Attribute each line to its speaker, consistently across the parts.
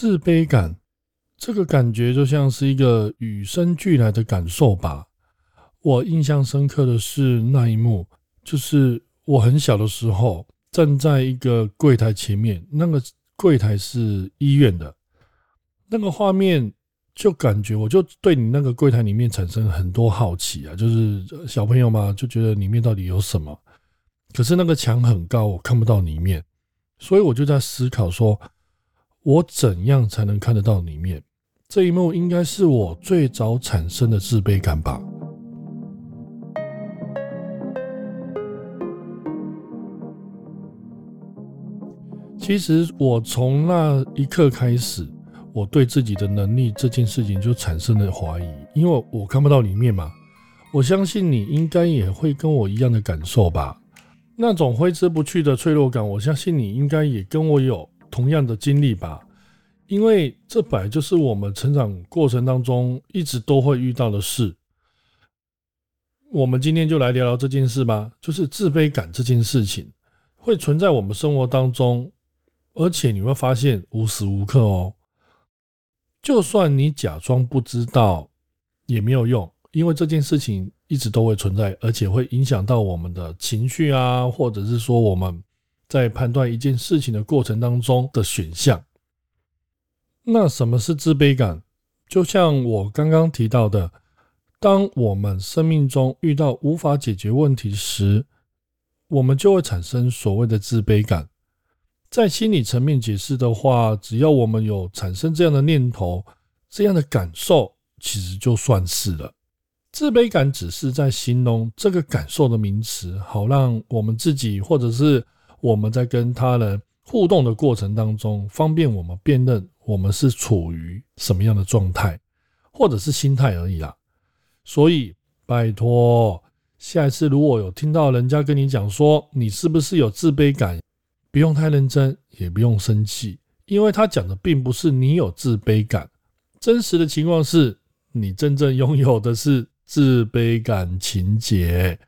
Speaker 1: 自卑感，这个感觉就像是一个与生俱来的感受吧。我印象深刻的是那一幕，就是我很小的时候站在一个柜台前面，那个柜台是医院的，那个画面就感觉我就对你那个柜台里面产生很多好奇啊，就是小朋友嘛，就觉得里面到底有什么。可是那个墙很高，我看不到里面，所以我就在思考说，我怎样才能看得到里面？这一幕应该是我最早产生的自卑感吧。其实我从那一刻开始，我对自己的能力这件事情就产生了怀疑，因为我看不到里面嘛。我相信你应该也会跟我一样的感受吧？那种挥之不去的脆弱感，我相信你应该也跟我有同样的经历吧？因为这本来就是我们成长过程当中一直都会遇到的事。我们今天就来聊聊这件事吧，就是自卑感这件事情会存在我们生活当中。而且你会发现无时无刻哦，就算你假装不知道也没有用，因为这件事情一直都会存在，而且会影响到我们的情绪啊，或者是说我们在判断一件事情的过程当中的选项。那什么是自卑感？就像我刚刚提到的，当我们生命中遇到无法解决问题时，我们就会产生所谓的自卑感。在心理层面解释的话，只要我们有产生这样的念头、这样的感受，其实就算是了。自卑感只是在形容这个感受的名词，好让我们自己或者是我们在跟他人互动的过程当中，方便我们辨认我们是处于什么样的状态或者是心态而已啦。所以，拜托，下一次如果有听到人家跟你讲说你是不是有自卑感？不用太认真，也不用生气，因为他讲的并不是你有自卑感，真实的情况是你真正拥有的是自卑感情节。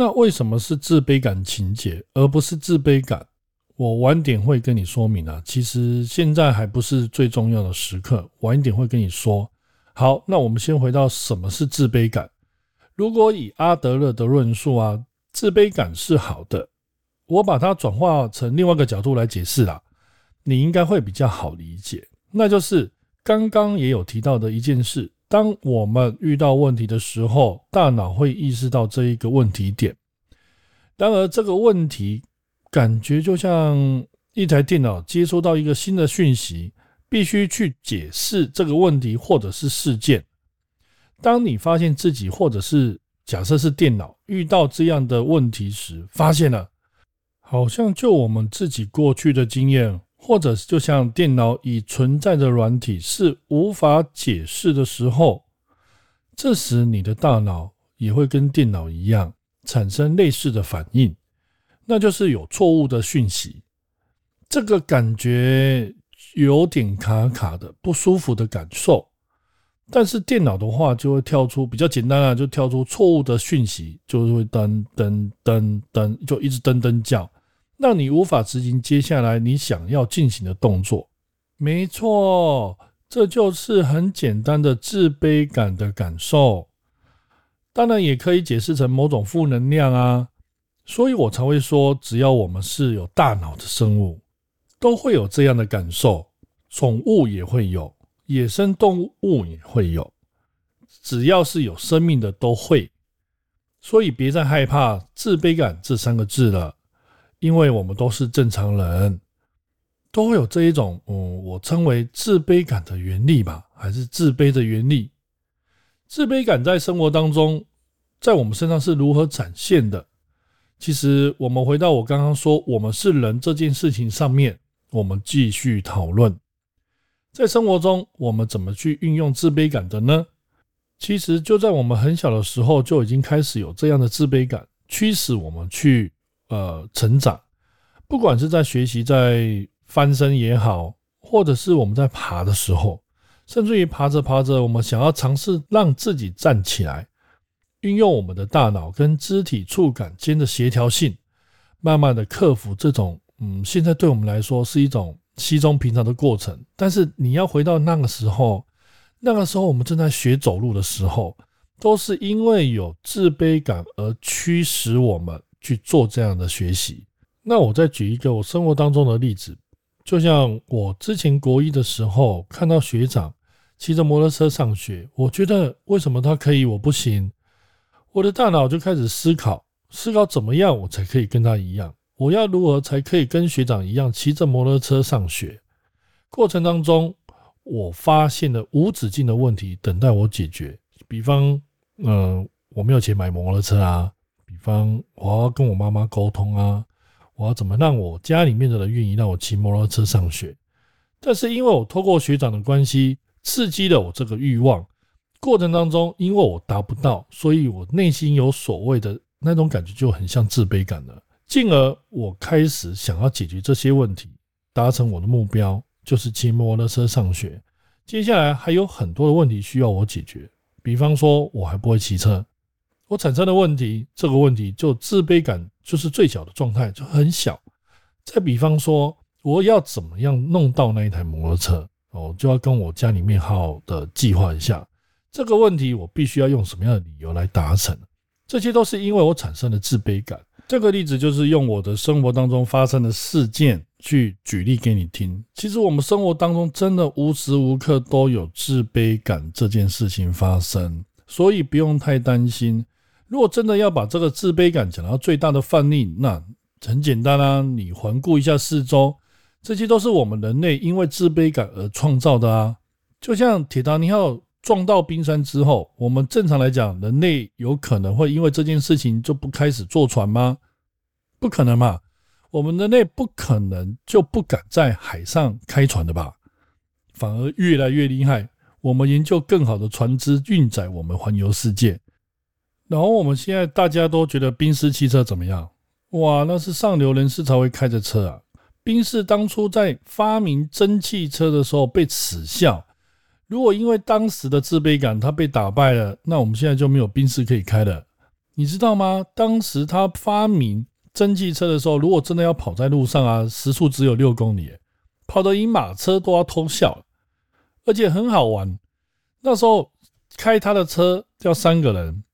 Speaker 1: 那为什么是自卑感情节，而不是自卑感？我晚点会跟你说明啊。其实现在还不是最重要的时刻，晚一点会跟你说。好，那我们先回到什么是自卑感。如果以阿德勒的论述啊，自卑感是好的。我把它转化成另外一个角度来解释啦，你应该会比较好理解。那就是刚刚也有提到的一件事：当我们遇到问题的时候，大脑会意识到这一个问题点。当然，这个问题感觉就像一台电脑接收到一个新的讯息，必须去解释这个问题或者是事件。当你发现自己或者是假设是电脑遇到这样的问题时，发现了。好像就我们自己过去的经验，或者就像电脑已存在的软体是无法解释的时候，这时你的大脑也会跟电脑一样产生类似的反应，那就是有错误的讯息。这个感觉有点卡卡的不舒服的感受，但是电脑的话就会跳出比较简单啊，就跳出错误的讯息，就是会噔噔噔噔，就一直噔噔叫。让你无法执行接下来你想要进行的动作。没错，这就是很简单的自卑感的感受。当然，也可以解释成某种负能量啊。所以我才会说，只要我们是有大脑的生物，都会有这样的感受。宠物也会有，野生动物也会有，只要是有生命的都会。所以别再害怕自卑感这三个字了。因为我们都是正常人，都会有这一种，嗯，我称为自卑感的原力吧，还是自卑的原力？自卑感在生活当中，在我们身上是如何展现的？其实，我们回到我刚刚说我们是人这件事情上面，我们继续讨论，在生活中我们怎么去运用自卑感的呢？其实就在我们很小的时候就已经开始有这样的自卑感，驱使我们去。呃，成长，不管是在学习、在翻身也好，或者是我们在爬的时候，甚至于爬着爬着，我们想要尝试让自己站起来，运用我们的大脑跟肢体触感间的协调性，慢慢的克服这种，嗯，现在对我们来说是一种稀松平常的过程。但是你要回到那个时候，那个时候我们正在学走路的时候，都是因为有自卑感而驱使我们去做这样的学习。那我再举一个我生活当中的例子，就像我之前国一的时候，看到学长骑着摩托车上学，我觉得为什么他可以，我不行？我的大脑就开始思考，思考怎么样我才可以跟他一样。我要如何才可以跟学长一样骑着摩托车上学？过程当中，我发现了无止境的问题等待我解决。比方，嗯，我没有钱买摩托车啊；方，我要跟我妈妈沟通啊；我要怎么让我家里面的人愿意让我骑摩托车上学？但是因为我透过学长的关系，刺激了我这个欲望。过程当中，因为我达不到，所以我内心有所谓的那种感觉，就很像自卑感了。进而我开始想要解决这些问题，达成我的目标，就是骑摩托车上学。接下来还有很多的问题需要我解决，比方说我还不会骑车，我产生的问题，这个问题就自卑感就是最小的状态，就很小。再比方说，我要怎么样弄到那一台摩托车，哦，就要跟我家里面好好的计划一下这个问题，我必须要用什么样的理由来达成？这些都是因为我产生了自卑感。这个例子就是用我的生活当中发生的事件去举例给你听。其实我们生活当中真的无时无刻都有自卑感这件事情发生，所以不用太担心。如果真的要把这个自卑感讲到最大的范例，那很简单啊，你环顾一下四周，这些都是我们人类因为自卑感而创造的啊。就像铁达尼号。撞到冰山之后，我们正常来讲，人类有可能会因为这件事情就不开始坐船吗？不可能嘛！我们人类不可能就不敢在海上开船的吧？反而越来越厉害，我们研究更好的船只运载我们环游世界。然后我们现在大家都觉得宾士汽车怎么样？哇，那是上流人士才会开的车啊！宾士当初在发明蒸汽车的时候被耻笑。如果因为当时的自卑感，他被打败了，那我们现在就没有宾士可以开了，你知道吗？当时他发明蒸汽车的时候，如果真的要跑在路上啊，时速只有六公里，跑得赢马车都要偷笑，而且很好玩。那时候开他的车要三个人，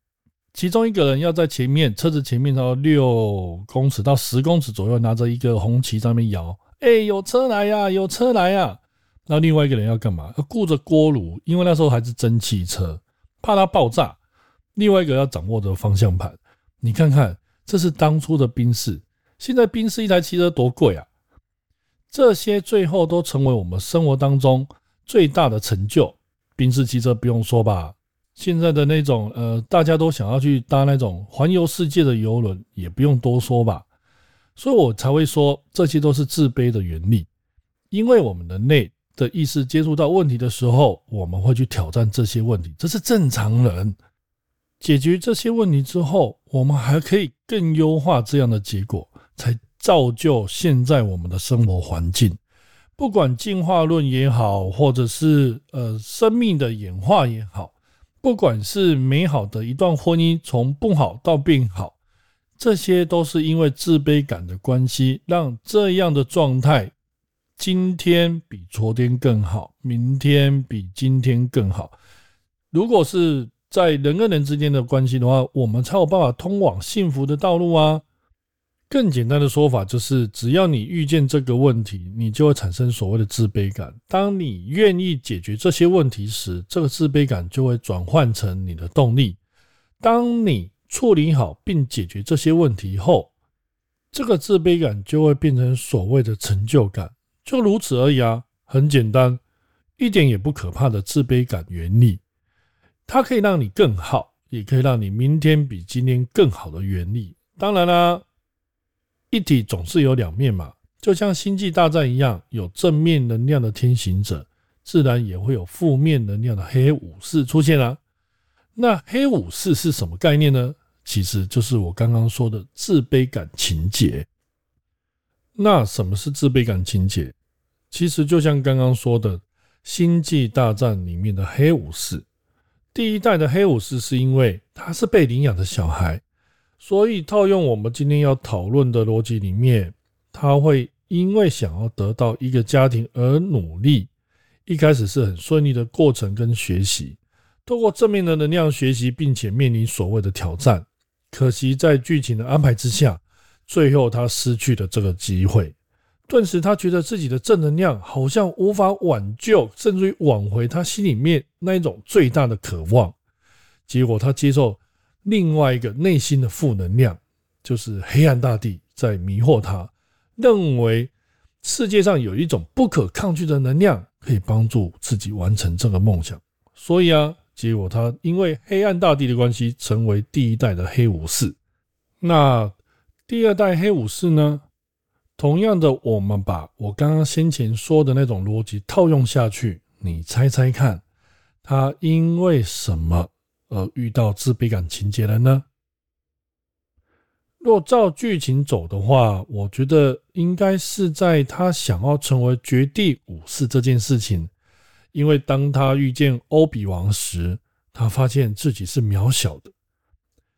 Speaker 1: 其中一个人要在前面，车子前面到六公尺到十公尺左右，拿着一个红旗在那边摇，哎，有车来呀，有车来呀。那另外一个人要干嘛？要顾着锅炉，因为那时候还是蒸汽车，怕它爆炸。另外一个要掌握着方向盘。你看看，这是当初的宾士，现在宾士一台汽车多贵啊！这些最后都成为我们生活当中最大的成就。宾士汽车不用说吧，现在的那种呃，大家都想要去搭那种环游世界的游轮，也不用多说吧。所以我才会说，这些都是自卑的原理，因为我们的内。的意识接触到问题的时候，我们会去挑战这些问题，这是正常人。解决这些问题之后，我们还可以更优化这样的结果，才造就现在我们的生活环境。不管进化论也好，或者是呃生命的演化也好，不管是美好的一段婚姻从不好到变好，这些都是因为自卑感的关系，让这样的状态。今天比昨天更好，明天比今天更好。如果是在人跟人之间的关系的话，我们才有办法通往幸福的道路啊。更简单的说法就是，只要你遇见这个问题，你就会产生所谓的自卑感。当你愿意解决这些问题时，这个自卑感就会转换成你的动力。当你处理好并解决这些问题后，这个自卑感就会变成所谓的成就感。就如此而已啊，很简单，一点也不可怕的自卑感原理，它可以让你更好，也可以让你明天比今天更好的原理。当然啦，一体总是有两面嘛，就像星际大战一样，有正面能量的天行者，自然也会有负面能量的黑武士出现啊。那黑武士是什么概念呢？其实就是我刚刚说的自卑感情节。那什么是自卑感情节？其实就像刚刚说的《星际大战》里面的黑武士，第一代的黑武士是因为他是被领养的小孩，所以套用我们今天要讨论的逻辑里面，他会因为想要得到一个家庭而努力，一开始是很顺利的过程跟学习，透过正面的能量学习，并且面临所谓的挑战。可惜在剧情的安排之下，最后他失去了这个机会，顿时他觉得自己的正能量好像无法挽救，甚至于挽回他心里面那一种最大的渴望。结果他接受另外一个内心的负能量，就是黑暗大帝在迷惑他，认为世界上有一种不可抗拒的能量可以帮助自己完成这个梦想。所以啊，结果他因为黑暗大帝的关系，成为第一代的黑武士。那第二代黑武士呢？同样的，我们把我刚刚先前说的那种逻辑套用下去，你猜猜看，他因为什么？而遇到自卑感情节了呢？若照剧情走的话，我觉得应该是在他想要成为绝地武士这件事情。因为当他遇见欧比王时，他发现自己是渺小的，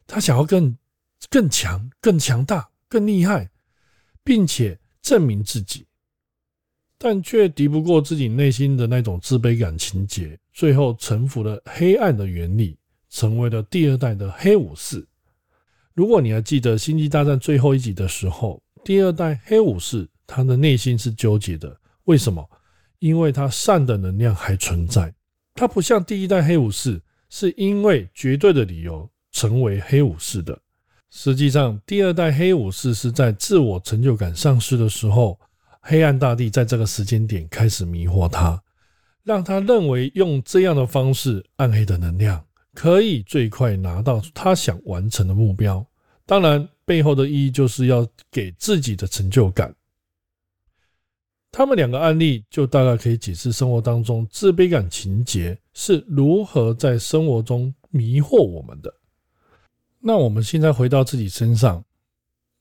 Speaker 1: 他想要更更强、更强大、更厉害，并且证明自己，但却敌不过自己内心的那种自卑感情节，最后臣服了黑暗的原理。成为了第二代的黑武士。如果你还记得《星际大战》最后一集的时候，第二代黑武士他的内心是纠结的。为什么？因为他善的能量还存在。他不像第一代黑武士，是因为绝对的理由成为黑武士的。实际上，第二代黑武士是在自我成就感丧失的时候，黑暗大帝在这个时间点开始迷惑他，让他认为用这样的方式，暗黑的能量。可以最快拿到他想完成的目标，当然背后的意义就是要给自己的成就感。他们两个案例就大概可以解释生活当中自卑感情节是如何在生活中迷惑我们的。那我们现在回到自己身上，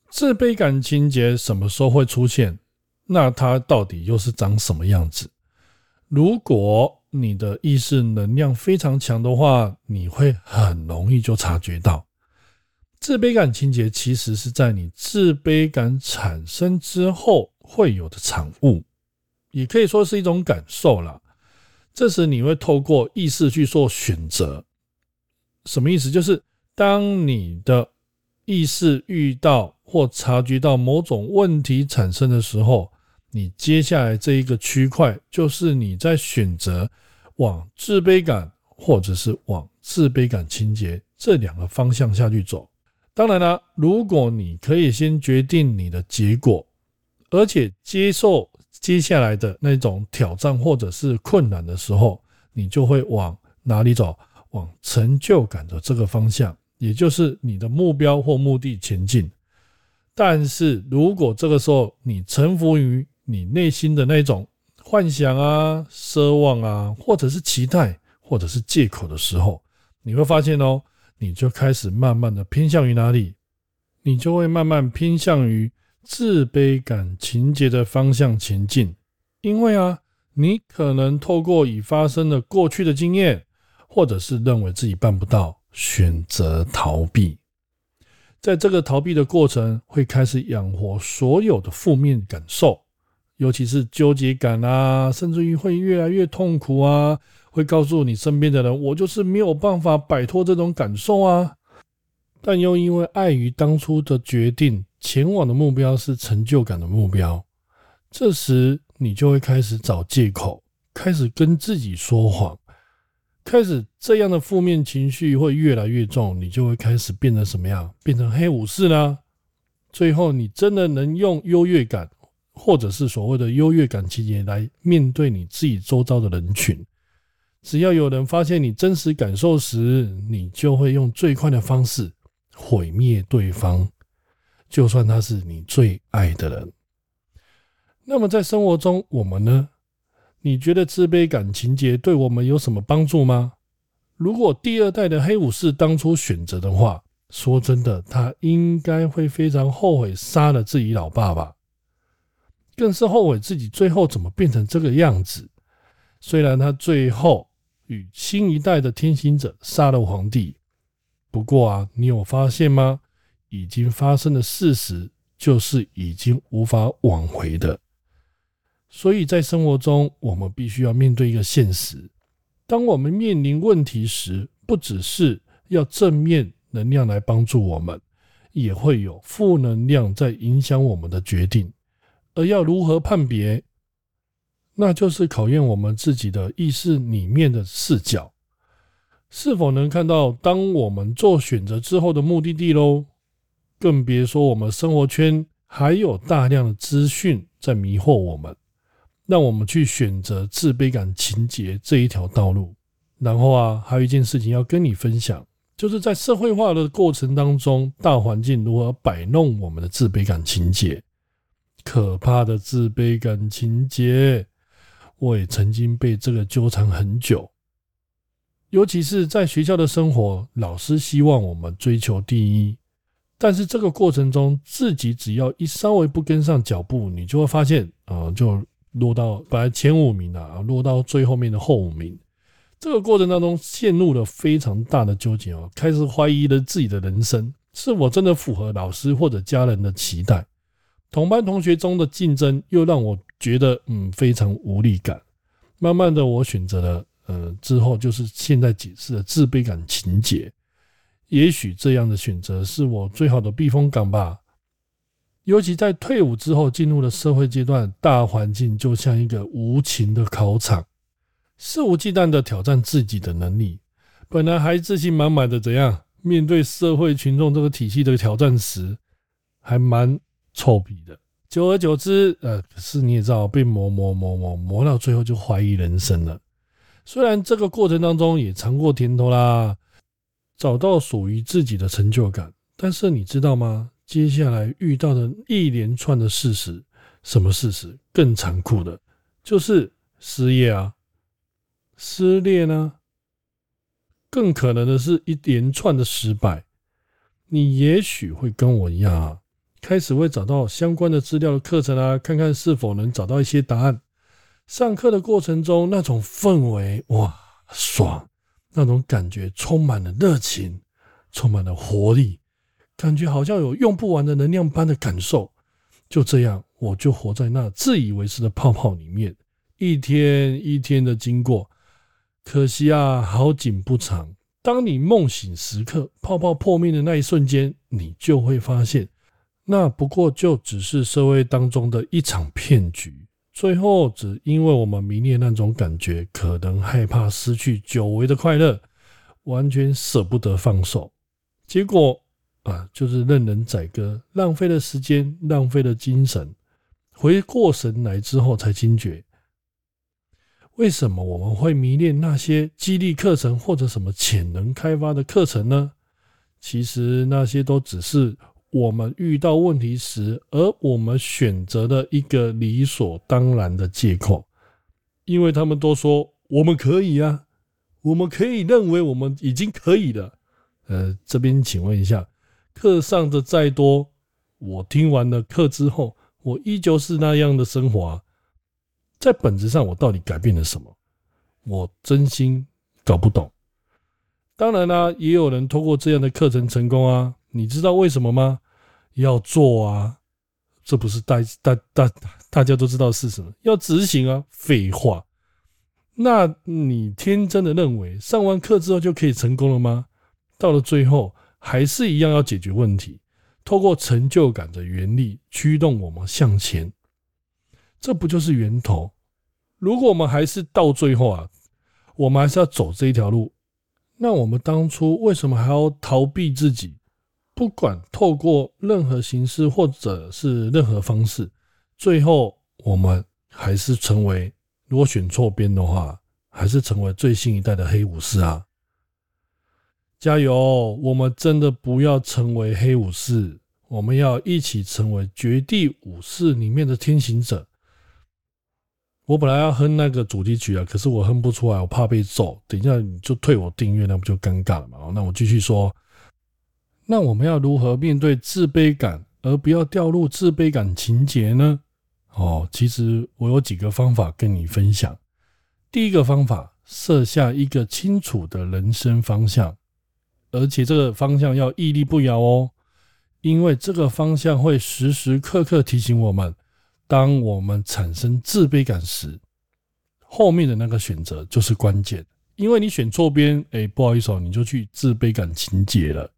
Speaker 1: 自卑感情节什么时候会出现？那它到底又是长什么样子？如果你的意识能量非常强的话，你会很容易就察觉到自卑感情节其实是在你自卑感产生之后会有的产物，也可以说是一种感受了。这时你会透过意识去做选择，什么意思？就是当你的意识遇到或察觉到某种问题产生的时候。你接下来这一个区块，就是你在选择往自卑感，或者是往自卑感情节这两个方向下去走。当然了，如果你可以先决定你的结果，而且接受接下来的那种挑战或者是困难的时候，你就会往哪里走？往成就感的这个方向，也就是你的目标或目的前进。但是如果这个时候你臣服于你内心的那种幻想啊、奢望啊，或者是期待，或者是借口的时候，你会发现哦，你就开始慢慢的偏向于哪里？你就会慢慢偏向于自卑感情节的方向前进。因为啊，你可能透过已发生的过去的经验，或者是认为自己办不到，选择逃避。在这个逃避的过程，会开始养活所有的负面感受。尤其是纠结感啊，甚至于会越来越痛苦啊，会告诉你身边的人，我就是没有办法摆脱这种感受啊。但又因为碍于当初的决定，前往的目标是成就感的目标，这时你就会开始找借口，开始跟自己说谎，开始这样的负面情绪会越来越重，你就会开始变成什么样？变成黑武士呢？最后你真的能用优越感？或者是所谓的优越感情节来面对你自己周遭的人群，只要有人发现你真实感受时，你就会用最快的方式毁灭对方，就算他是你最爱的人。那么在生活中，我们呢？你觉得自卑感情节对我们有什么帮助吗？如果第二代的黑武士当初选择的话，说真的，他应该会非常后悔杀了自己老爸爸。更是后悔自己最后怎么变成这个样子。虽然他最后与新一代的天行者杀了皇帝，不过啊，你有发现吗？已经发生的事实就是已经无法挽回的。所以在生活中，我们必须要面对一个现实：当我们面临问题时，不只是要正面能量来帮助我们，也会有负能量在影响我们的决定。而要如何判别，那就是考验我们自己的意识里面的视角，是否能看到当我们做选择之后的目的地喽？更别说我们生活圈还有大量的资讯在迷惑我们。让我们去选择自卑感情节这一条道路。然后啊，还有一件事情要跟你分享，就是在社会化的过程当中，大环境如何摆弄我们的自卑感情节。可怕的自卑感情节，我也曾经被这个纠缠很久。尤其是在学校的生活，老师希望我们追求第一，但是这个过程中，自己只要一稍微不跟上脚步，你就会发现啊，就。落到本来前五名啊，落到最后面的后五名，这个过程当中陷入了非常大的纠结哦，开始怀疑了自己的人生是否真的符合老师或者家人的期待，同班同学中的竞争又让我觉得嗯非常无力感。慢慢的，我选择了呃之后就是现在解释的自卑感情节，也许这样的选择是我最好的避风港吧。尤其在退伍之后，进入了社会阶段，大环境就像一个无情的考场，肆无忌惮的挑战自己的能力。本来还自信满满的，怎样面对社会群众这个体系的挑战时，还蛮臭屁的。久而久之，呃，可是你也知道，被磨磨磨磨磨到最后，就怀疑人生了。虽然这个过程当中也尝过甜头啦，找到属于自己的成就感，但是你知道吗？接下来遇到的一连串的事实，什么事实？更残酷的，就是失业啊，失恋呢？更可能的是一连串的失败。你也许会跟我一样啊，开始会找到相关的资料的课程啊，看看是否能找到一些答案。上课的过程中，那种氛围哇，爽，那种感觉充满了热情，充满了活力。感觉好像有用不完的能量般的感受，就这样，我就活在那自以为是的泡泡里面，一天一天的经过。可惜啊，好景不长。当你梦醒时刻，泡泡破灭的那一瞬间，你就会发现，那不过就只是社会当中的一场骗局。最后，只因为我们迷恋那种感觉，可能害怕失去久违的快乐，完全舍不得放手，结果。啊，就是任人宰割，浪费了时间，浪费了精神。回过神来之后，才惊觉，为什么我们会迷恋那些激励课程或者什么潜能开发的课程呢？其实那些都只是我们遇到问题时，而我们选择的一个理所当然的借口，因为他们都说我们可以啊，我们可以认为我们已经可以了。呃，这边请问一下。课上的再多，我听完了课之后，我依旧是那样的生活。在本质上，我到底改变了什么？我真心搞不懂。当然啦，也有人通过这样的课程成功啊。你知道为什么吗？要做啊，这不是大大大大家都知道是什么？要执行啊。废话。那你天真的认为上完课之后就可以成功了吗？到了最后。还是一样要解决问题，透过成就感的原力驱动我们向前，这不就是源头？如果我们还是到最后啊，我们还是要走这一条路，那我们当初为什么还要逃避自己？不管透过任何形式或者是任何方式，最后我们还是成为，如果选错边的话，还是成为最新一代的黑武士啊！加油！我们真的不要成为黑武士，我们要一起成为绝地武士里面的天行者。我本来要哼那个主题曲啊，可是我哼不出来，我怕被揍。等一下你就退我订阅，那不就尴尬了吗？那我继续说。那我们要如何面对自卑感，而不要掉入自卑感情节呢？哦，其实我有几个方法跟你分享。第一个方法，设下一个清楚的人生方向。而且这个方向要屹立不摇哦，因为这个方向会时时刻刻提醒我们，当我们产生自卑感时，后面的那个选择就是关键。因为你选错边，哎，不好意思哦，你就去自卑感情节了。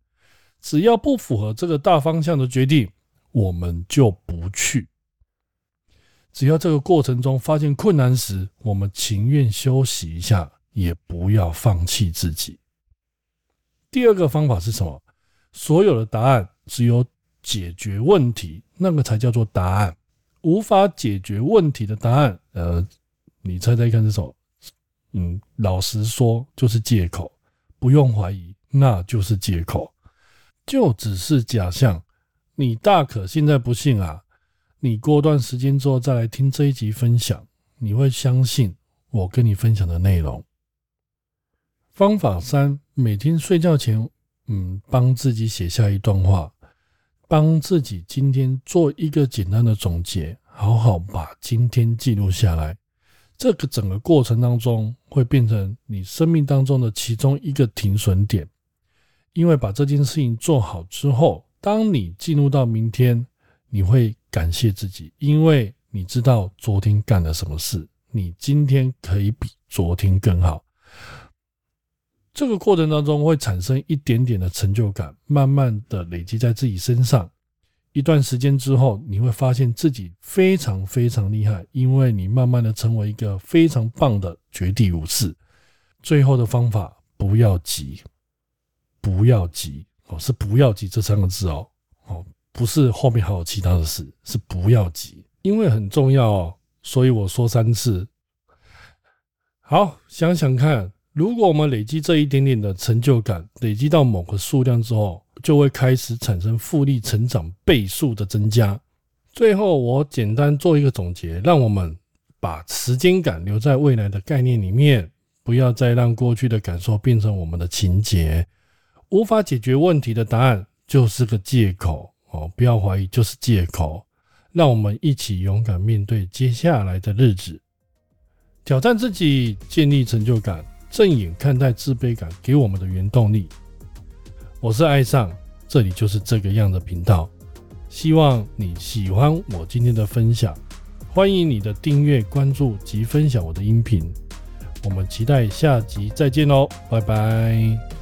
Speaker 1: 只要不符合这个大方向的决定，我们就不去。只要这个过程中发现困难时，我们情愿休息一下，也不要放弃自己。第二个方法是什么？所有的答案只有解决问题，那个才叫做答案。无法解决问题的答案，呃，你猜猜看是什么？嗯，老实说就是借口，不用怀疑，那就是借口，就只是假象。你大可现在不信啊，你过段时间之后再来听这一集分享，你会相信我跟你分享的内容。方法三，每天睡觉前，嗯，帮自己写下一段话，帮自己今天做一个简单的总结，好好把今天记录下来。这个整个过程当中会变成你生命当中的其中一个停损点，因为把这件事情做好之后，当你进入到明天，你会感谢自己，因为你知道昨天干了什么事，你今天可以比昨天更好。这个过程当中会产生一点点的成就感，慢慢的累积在自己身上。一段时间之后，你会发现自己非常非常厉害，因为你慢慢的成为一个非常棒的绝地武士。最后的方法，不要急，不要急哦，是不要急这三个字哦，哦，不是后面还有其他的事，是不要急，因为很重要哦，所以我说三次。好，想想看，如果我们累积这一点点的成就感，累积到某个数量之后。就会开始产生复利成长倍数的增加。最后，我简单做一个总结，让我们把时间感留在未来的概念里面，不要再让过去的感受变成我们的情节。无法解决问题的答案就是个借口哦，不要怀疑，就是借口。让我们一起勇敢面对接下来的日子，挑战自己，建立成就感，正眼看待自卑感给我们的原动力。我是爱上，这里就是这个样的频道。希望你喜欢我今天的分享，欢迎你的订阅、关注及分享我的音频。我们期待下集再见喽，拜拜。